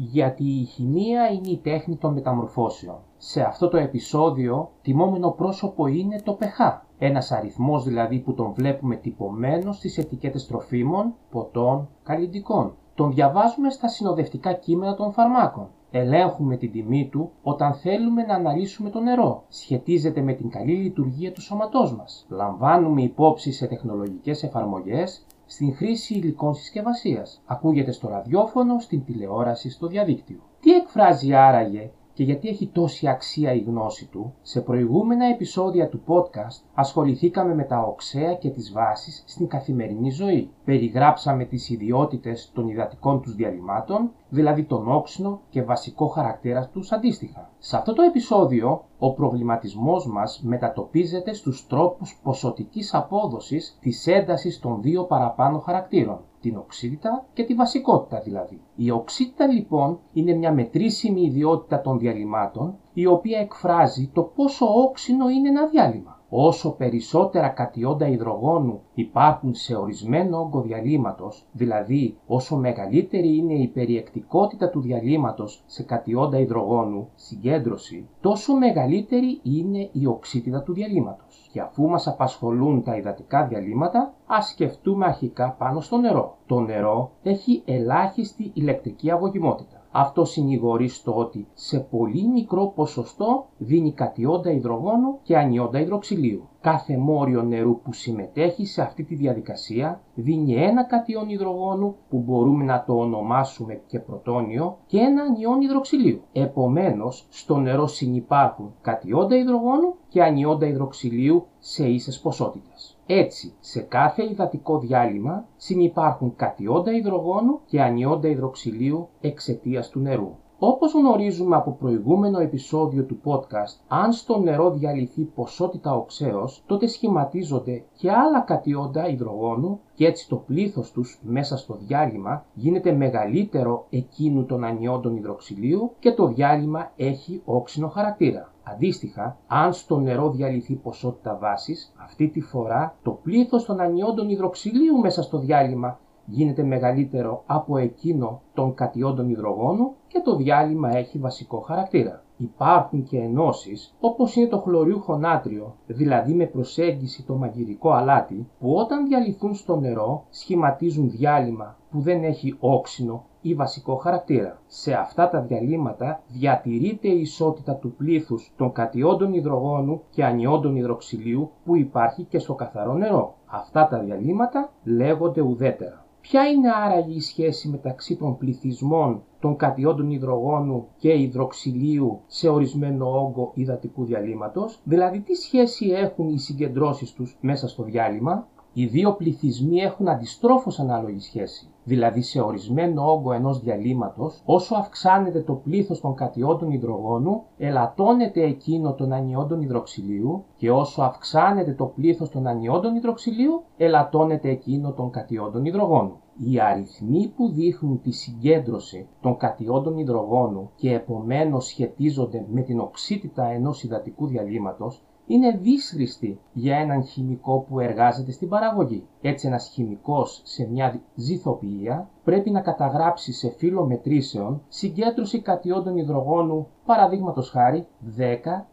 γιατί η χημεία είναι η τέχνη των μεταμορφώσεων. Σε αυτό το επεισόδιο τιμόμενο πρόσωπο είναι το pH, ένας αριθμός δηλαδή που τον βλέπουμε τυπωμένο στις ετικέτες τροφίμων, ποτών, καλλιντικών. Τον διαβάζουμε στα συνοδευτικά κείμενα των φαρμάκων. Ελέγχουμε την τιμή του όταν θέλουμε να αναλύσουμε το νερό. Σχετίζεται με την καλή λειτουργία του σώματός μας. Λαμβάνουμε υπόψη σε τεχνολογικές εφαρμογές στην χρήση υλικών συσκευασίας. Ακούγεται στο ραδιόφωνο, στην τηλεόραση, στο διαδίκτυο. Τι εκφράζει άραγε και γιατί έχει τόση αξία η γνώση του, σε προηγούμενα επεισόδια του podcast ασχοληθήκαμε με τα οξέα και τις βάσεις στην καθημερινή ζωή. Περιγράψαμε τις ιδιότητες των υδατικών τους διαλυμάτων, δηλαδή τον όξινο και βασικό χαρακτήρα τους αντίστοιχα. Σε αυτό το επεισόδιο, ο προβληματισμός μας μετατοπίζεται στους τρόπους ποσοτικής απόδοσης της έντασης των δύο παραπάνω χαρακτήρων την οξύτητα και τη βασικότητα δηλαδή. Η οξύτητα λοιπόν είναι μια μετρήσιμη ιδιότητα των διαλυμάτων η οποία εκφράζει το πόσο όξινο είναι ένα διάλειμμα. Όσο περισσότερα κατιόντα υδρογόνου υπάρχουν σε ορισμένο όγκο διαλύματος, δηλαδή όσο μεγαλύτερη είναι η περιεκτικότητα του διαλύματος σε κατιόντα υδρογόνου, συγκέντρωση, τόσο μεγαλύτερη είναι η οξύτητα του διαλύματος. Και αφού μας απασχολούν τα υδατικά διαλύματα, ας σκεφτούμε αρχικά πάνω στο νερό. Το νερό έχει ελάχιστη ηλεκτρική αβογιμότητα. Αυτό συνηγορεί στο ότι σε πολύ μικρό ποσοστό δίνει κατιόντα υδρογόνου και ανιόντα υδροξυλίου. Κάθε μόριο νερού που συμμετέχει σε αυτή τη διαδικασία δίνει ένα κατιόν υδρογόνου που μπορούμε να το ονομάσουμε και πρωτόνιο και ένα ανιόν υδροξυλίου. Επομένως, στο νερό συνυπάρχουν κατιόντα υδρογόνου και ανιόντα υδροξυλίου σε ίσες ποσότητες. Έτσι, σε κάθε υδατικό διάλειμμα συνυπάρχουν κατιόντα υδρογόνου και ανιόντα υδροξυλίου εξαιτίας του νερού. Όπως γνωρίζουμε από προηγούμενο επεισόδιο του podcast, αν στο νερό διαλυθεί ποσότητα οξέως, τότε σχηματίζονται και άλλα κατιόντα υδρογόνου και έτσι το πλήθος τους μέσα στο διάλειμμα γίνεται μεγαλύτερο εκείνου των ανιόντων υδροξυλίου και το διάλειμμα έχει όξινο χαρακτήρα. Αντίστοιχα, αν στο νερό διαλυθεί ποσότητα βάσης, αυτή τη φορά το πλήθος των ανιόντων υδροξυλίου μέσα στο διάλειμμα γίνεται μεγαλύτερο από εκείνο των κατιόντων υδρογόνου και το διάλειμμα έχει βασικό χαρακτήρα. Υπάρχουν και ενώσεις όπως είναι το χλωριούχο νάτριο, δηλαδή με προσέγγιση το μαγειρικό αλάτι, που όταν διαλυθούν στο νερό σχηματίζουν διάλειμμα που δεν έχει όξινο ή βασικό χαρακτήρα. Σε αυτά τα διαλύματα διατηρείται η ισότητα του πλήθους των κατιόντων υδρογόνου και ανιόντων υδροξυλίου που υπάρχει και στο καθαρό νερό. Αυτά τα διαλύματα λέγονται ουδέτερα. Ποια είναι άραγε η σχέση μεταξύ των πληθυσμών των κατιόντων υδρογόνου και υδροξυλίου σε ορισμένο όγκο υδατικού διαλύματος, δηλαδή τι σχέση έχουν οι συγκεντρώσεις τους μέσα στο διάλειμμα; Οι δύο πληθυσμοί έχουν αντιστρόφως ανάλογη σχέση. Δηλαδή σε ορισμένο όγκο ενός διαλύματος, όσο αυξάνεται το πλήθος των κατιόντων υδρογόνου, ελαττώνεται εκείνο των ανιόντων υδροξυλίου και όσο αυξάνεται το πλήθος των ανιόντων υδροξυλίου, ελαττώνεται εκείνο των κατιόντων υδρογόνου. Οι αριθμοί που δείχνουν τη συγκέντρωση των κατιόντων υδρογόνου και επομένως σχετίζονται με την οξύτητα ενός υδατικού διαλύματος είναι δύσχριστη για έναν χημικό που εργάζεται στην παραγωγή. Έτσι ένας χημικός σε μια ζυθοποιία πρέπει να καταγράψει σε φύλλο μετρήσεων συγκέντρωση κατιόντων υδρογόνου παραδείγματος χάρη 10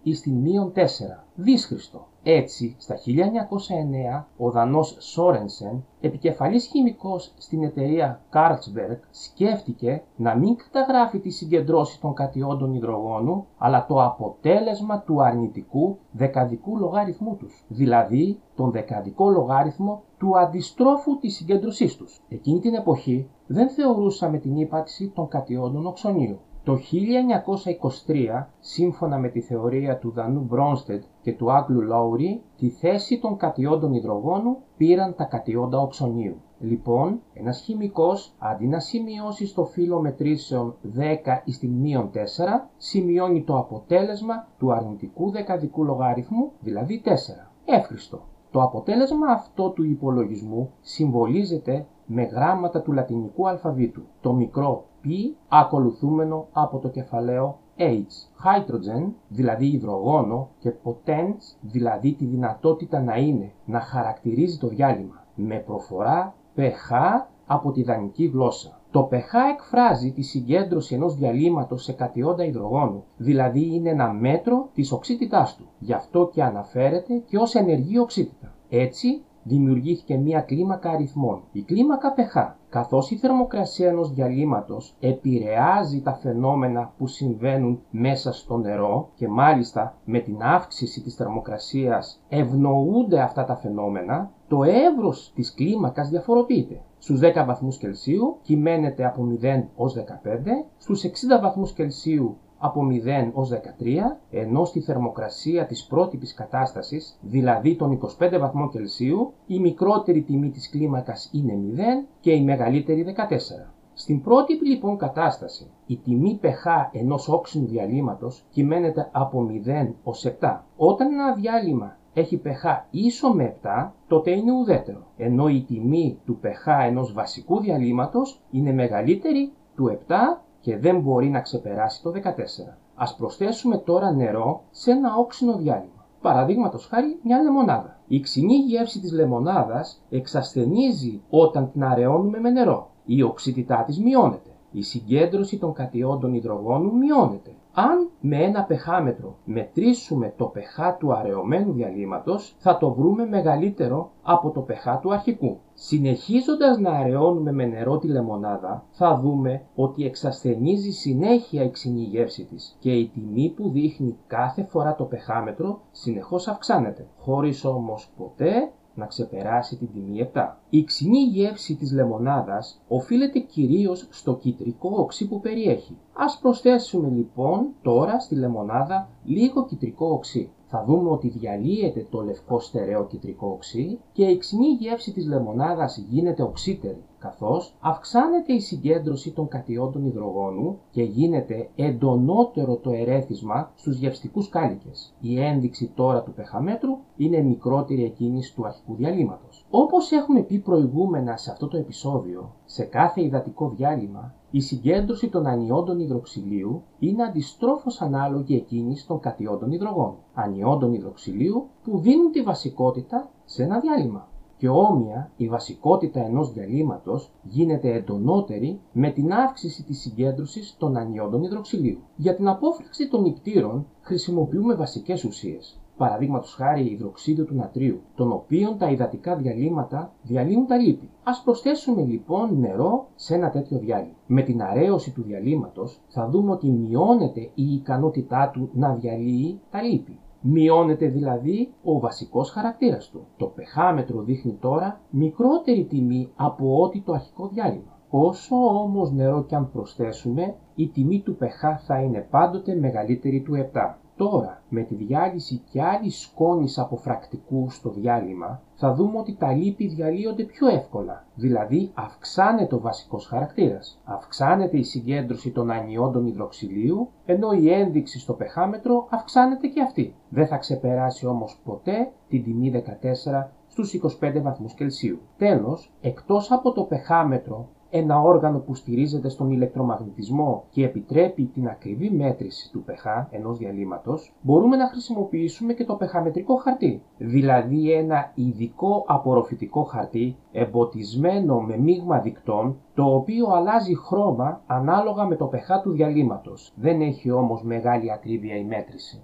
ή στην μείον 4. Δύσχριστο. Έτσι, στα 1909, ο Δανός Σόρενσεν, επικεφαλής χημικός στην εταιρεία Carlsberg, σκέφτηκε να μην καταγράφει τη συγκεντρώση των κατιόντων υδρογόνου, αλλά το αποτέλεσμα του αρνητικού δεκαδικού λογαριθμού τους, δηλαδή τον δεκαδικό λογάριθμο του αντιστρόφου της συγκέντρωσής τους. Εκείνη την εποχή δεν θεωρούσαμε την ύπαρξη των κατιόντων οξονίου. Το 1923, σύμφωνα με τη θεωρία του Δανού Μπρόνστεντ και του Άγγλου Λόουρι, τη θέση των κατιόντων υδρογόνου πήραν τα κατιόντα οξονίου. Λοιπόν, ένας χημικός, αντί να σημειώσει στο φύλλο μετρήσεων 10 ή στην μείον 4, σημειώνει το αποτέλεσμα του αρνητικού δεκαδικού λογαριθμού, δηλαδή 4. Εύχριστο. Το αποτέλεσμα αυτό του υπολογισμού συμβολίζεται με γράμματα του λατινικού αλφαβήτου. Το μικρό π ακολουθούμενο από το κεφαλαίο H. Hydrogen, δηλαδή υδρογόνο, και potence, δηλαδή τη δυνατότητα να είναι, να χαρακτηρίζει το διάλειμμα, με προφορά pH από τη δανεική γλώσσα. Το pH εκφράζει τη συγκέντρωση ενός διαλύματος σε κατιόντα υδρογόνου, δηλαδή είναι ένα μέτρο της οξύτητάς του. Γι' αυτό και αναφέρεται και ως ενεργή οξύτητα. Έτσι, δημιουργήθηκε μία κλίμακα αριθμών, η κλίμακα pH, καθώς η θερμοκρασία ενός διαλύματος επηρεάζει τα φαινόμενα που συμβαίνουν μέσα στο νερό και μάλιστα με την αύξηση της θερμοκρασίας ευνοούνται αυτά τα φαινόμενα, το εύρος της κλίμακας διαφοροποιείται. Στους 10 βαθμούς Κελσίου κυμαίνεται από 0 ως 15, στους 60 βαθμούς Κελσίου από 0 ως 13, ενώ στη θερμοκρασία της πρότυπης κατάστασης, δηλαδή των 25 βαθμών Κελσίου, η μικρότερη τιμή της κλίμακας είναι 0 και η μεγαλύτερη 14. Στην πρότυπη λοιπόν κατάσταση, η τιμή pH ενός όξινου διαλύματος κυμαίνεται από 0 ως 7. Όταν ένα διάλειμμα έχει pH ίσο με 7, τότε είναι ουδέτερο, ενώ η τιμή του pH ενός βασικού διαλύματος είναι μεγαλύτερη του 7 και δεν μπορεί να ξεπεράσει το 14. Ας προσθέσουμε τώρα νερό σε ένα όξινο διάλειμμα. Παραδείγματος χάρη μια λεμονάδα. Η ξινή γεύση της λεμονάδας εξασθενίζει όταν την αραιώνουμε με νερό. Η οξύτητά της μειώνεται. Η συγκέντρωση των κατιόντων υδρογόνου μειώνεται. Αν με ένα πεχάμετρο μετρήσουμε το pH του αραιωμένου διαλύματος, θα το βρούμε μεγαλύτερο από το pH του αρχικού. Συνεχίζοντας να αραιώνουμε με νερό τη λεμονάδα, θα δούμε ότι εξασθενίζει συνέχεια η ξινή γεύση της και η τιμή που δείχνει κάθε φορά το πεχάμετρο συνεχώς αυξάνεται, χωρίς όμως ποτέ να ξεπεράσει την τιμή 7. Η ξινή γεύση της λεμονάδας οφείλεται κυρίως στο κυτρικό οξύ που περιέχει. Ας προσθέσουμε λοιπόν τώρα στη λεμονάδα λίγο κυτρικό οξύ θα δούμε ότι διαλύεται το λευκό στερεό κυτρικό οξύ και η ξινή γεύση της λεμονάδας γίνεται οξύτερη, καθώς αυξάνεται η συγκέντρωση των κατιόντων υδρογόνου και γίνεται εντονότερο το ερέθισμα στους γευστικούς κάλικες. Η ένδειξη τώρα του πεχαμέτρου είναι μικρότερη εκείνη του αρχικού διαλύματος. Όπως έχουμε πει προηγούμενα σε αυτό το επεισόδιο, σε κάθε υδατικό διάλειμμα η συγκέντρωση των ανιόντων υδροξυλίου είναι αντιστρόφως ανάλογη εκείνης των κατιόντων υδρογόνου, ανιόντων υδροξυλίου που δίνουν τη βασικότητα σε ένα διάλειμμα. Και όμοια η βασικότητα ενός διαλύματος γίνεται εντονότερη με την αύξηση της συγκέντρωσης των ανιόντων υδροξυλίου. Για την απόφραξη των νηπτήρων χρησιμοποιούμε βασικές ουσίες παραδείγματος χάρη υδροξίδιο του νατρίου, των οποίων τα υδατικά διαλύματα διαλύουν τα λίπη. Α προσθέσουμε λοιπόν νερό σε ένα τέτοιο διάλειμμα. Με την αρέωση του διαλύματος θα δούμε ότι μειώνεται η ικανότητά του να διαλύει τα λίπη. Μειώνεται δηλαδή ο βασικός χαρακτήρας του. Το πεχάμετρο δείχνει τώρα μικρότερη τιμή από ό,τι το αρχικό διάλειμμα. Όσο όμως νερό και αν προσθέσουμε, η τιμή του pH θα είναι πάντοτε μεγαλύτερη του 7. Τώρα, με τη διάλυση και άλλη σκόνη αποφρακτικού στο διάλειμμα, θα δούμε ότι τα λίπη διαλύονται πιο εύκολα, δηλαδή αυξάνεται ο βασικός χαρακτήρας. Αυξάνεται η συγκέντρωση των ανιόντων υδροξυλίου, ενώ η ένδειξη στο πεχάμετρο αυξάνεται και αυτή. Δεν θα ξεπεράσει όμως ποτέ την τιμή 14 στους 25 βαθμούς Κελσίου. Τέλος, εκτός από το πεχάμετρο ένα όργανο που στηρίζεται στον ηλεκτρομαγνητισμό και επιτρέπει την ακριβή μέτρηση του pH ενός διαλύματος, μπορούμε να χρησιμοποιήσουμε και το πεχαμετρικό χαρτί, δηλαδή ένα ειδικό απορροφητικό χαρτί εμποτισμένο με μείγμα δικτών, το οποίο αλλάζει χρώμα ανάλογα με το pH του διαλύματος. Δεν έχει όμως μεγάλη ακρίβεια η μέτρηση.